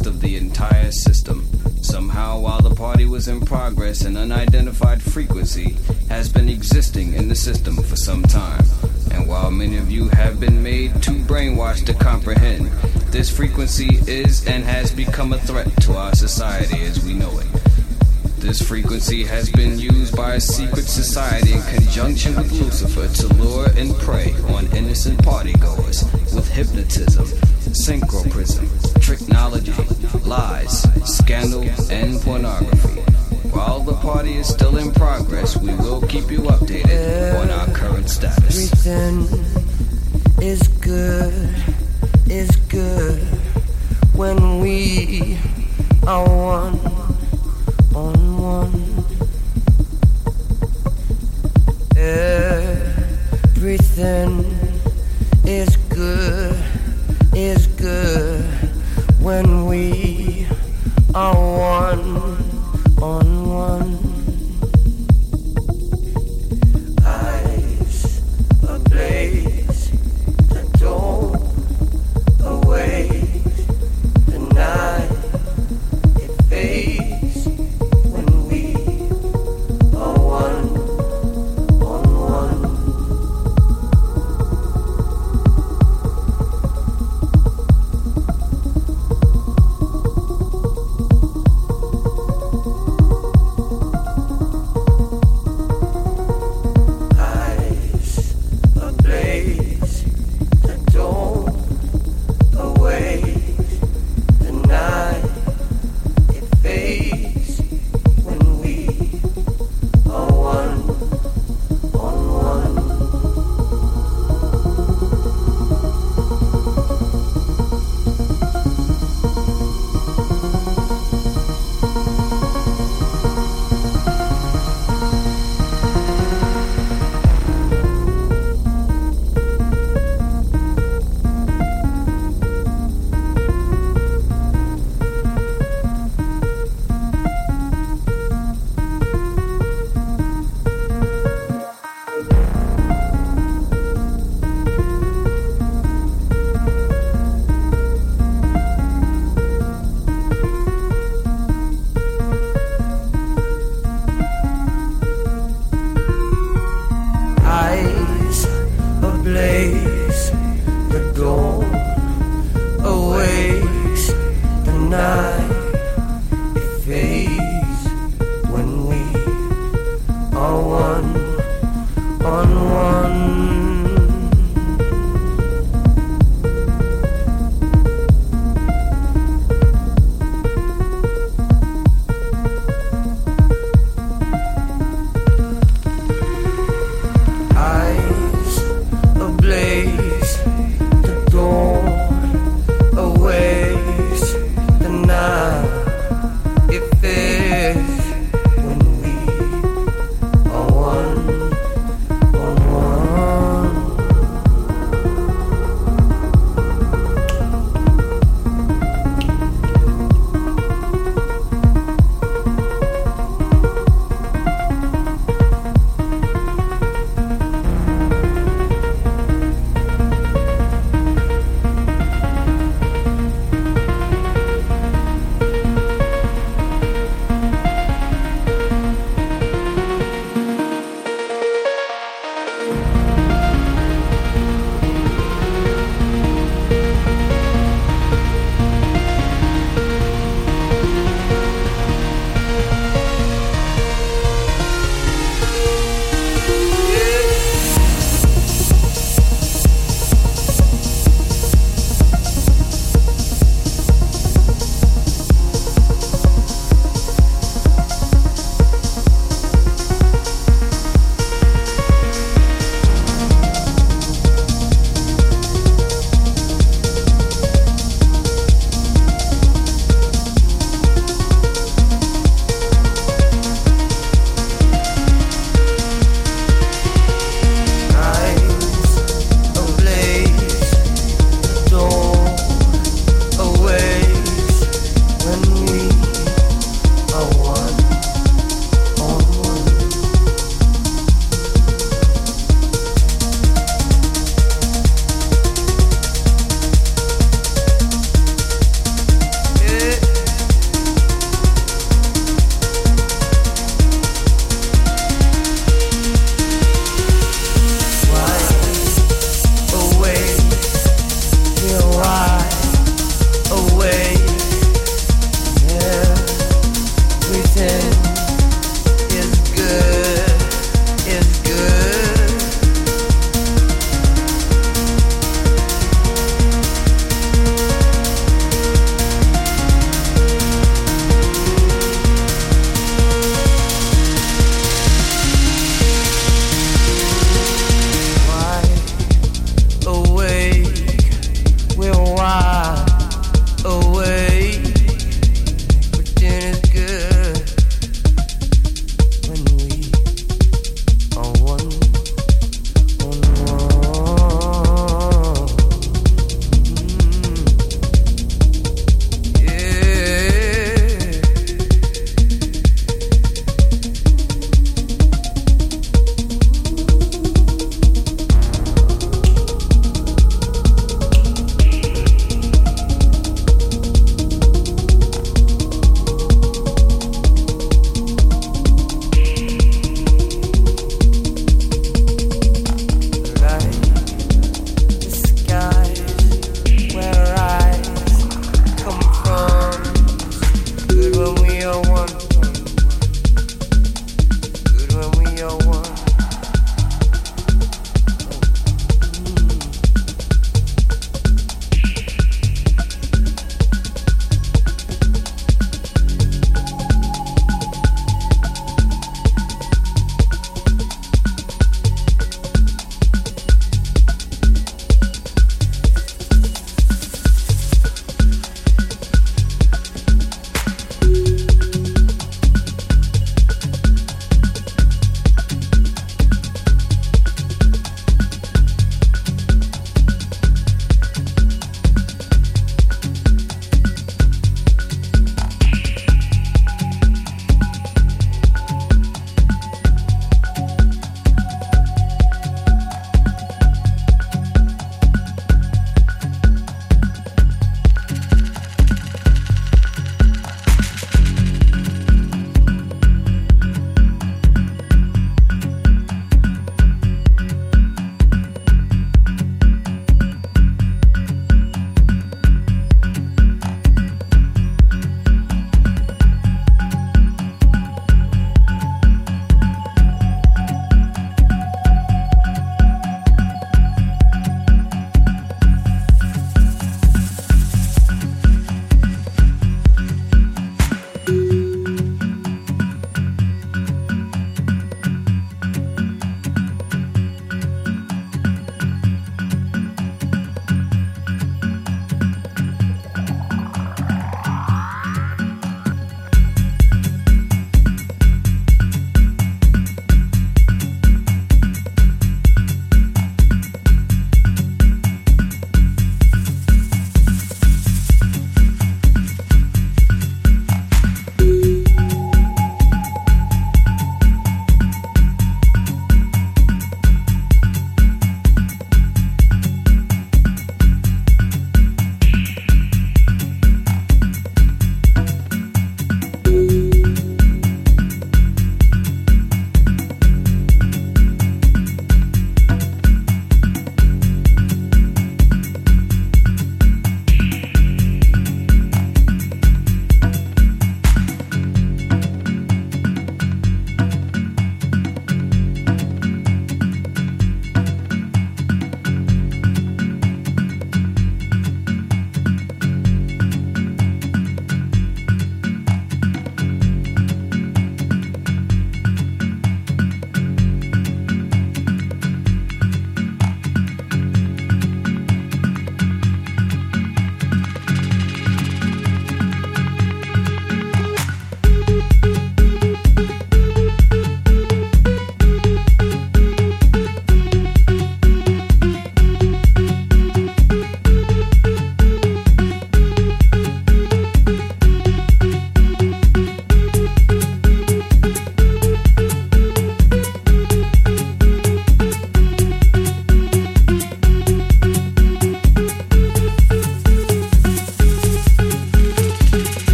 of the entire system. Somehow, while the party was in progress, an unidentified frequency has been existing in the system for some time. And while many of you have been made too brainwashed to comprehend, this frequency is and has become a threat to our society as we know it. This frequency has been used by a secret society in conjunction with Lucifer to lure and prey on innocent partygoers with hypnotism, synchroprism, tricknology, lies, scandal, and pornography. While the party is still in progress, we will keep you updated on our current status. Everything is good, is good when we are one on one. Everything is good, good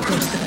Thank you.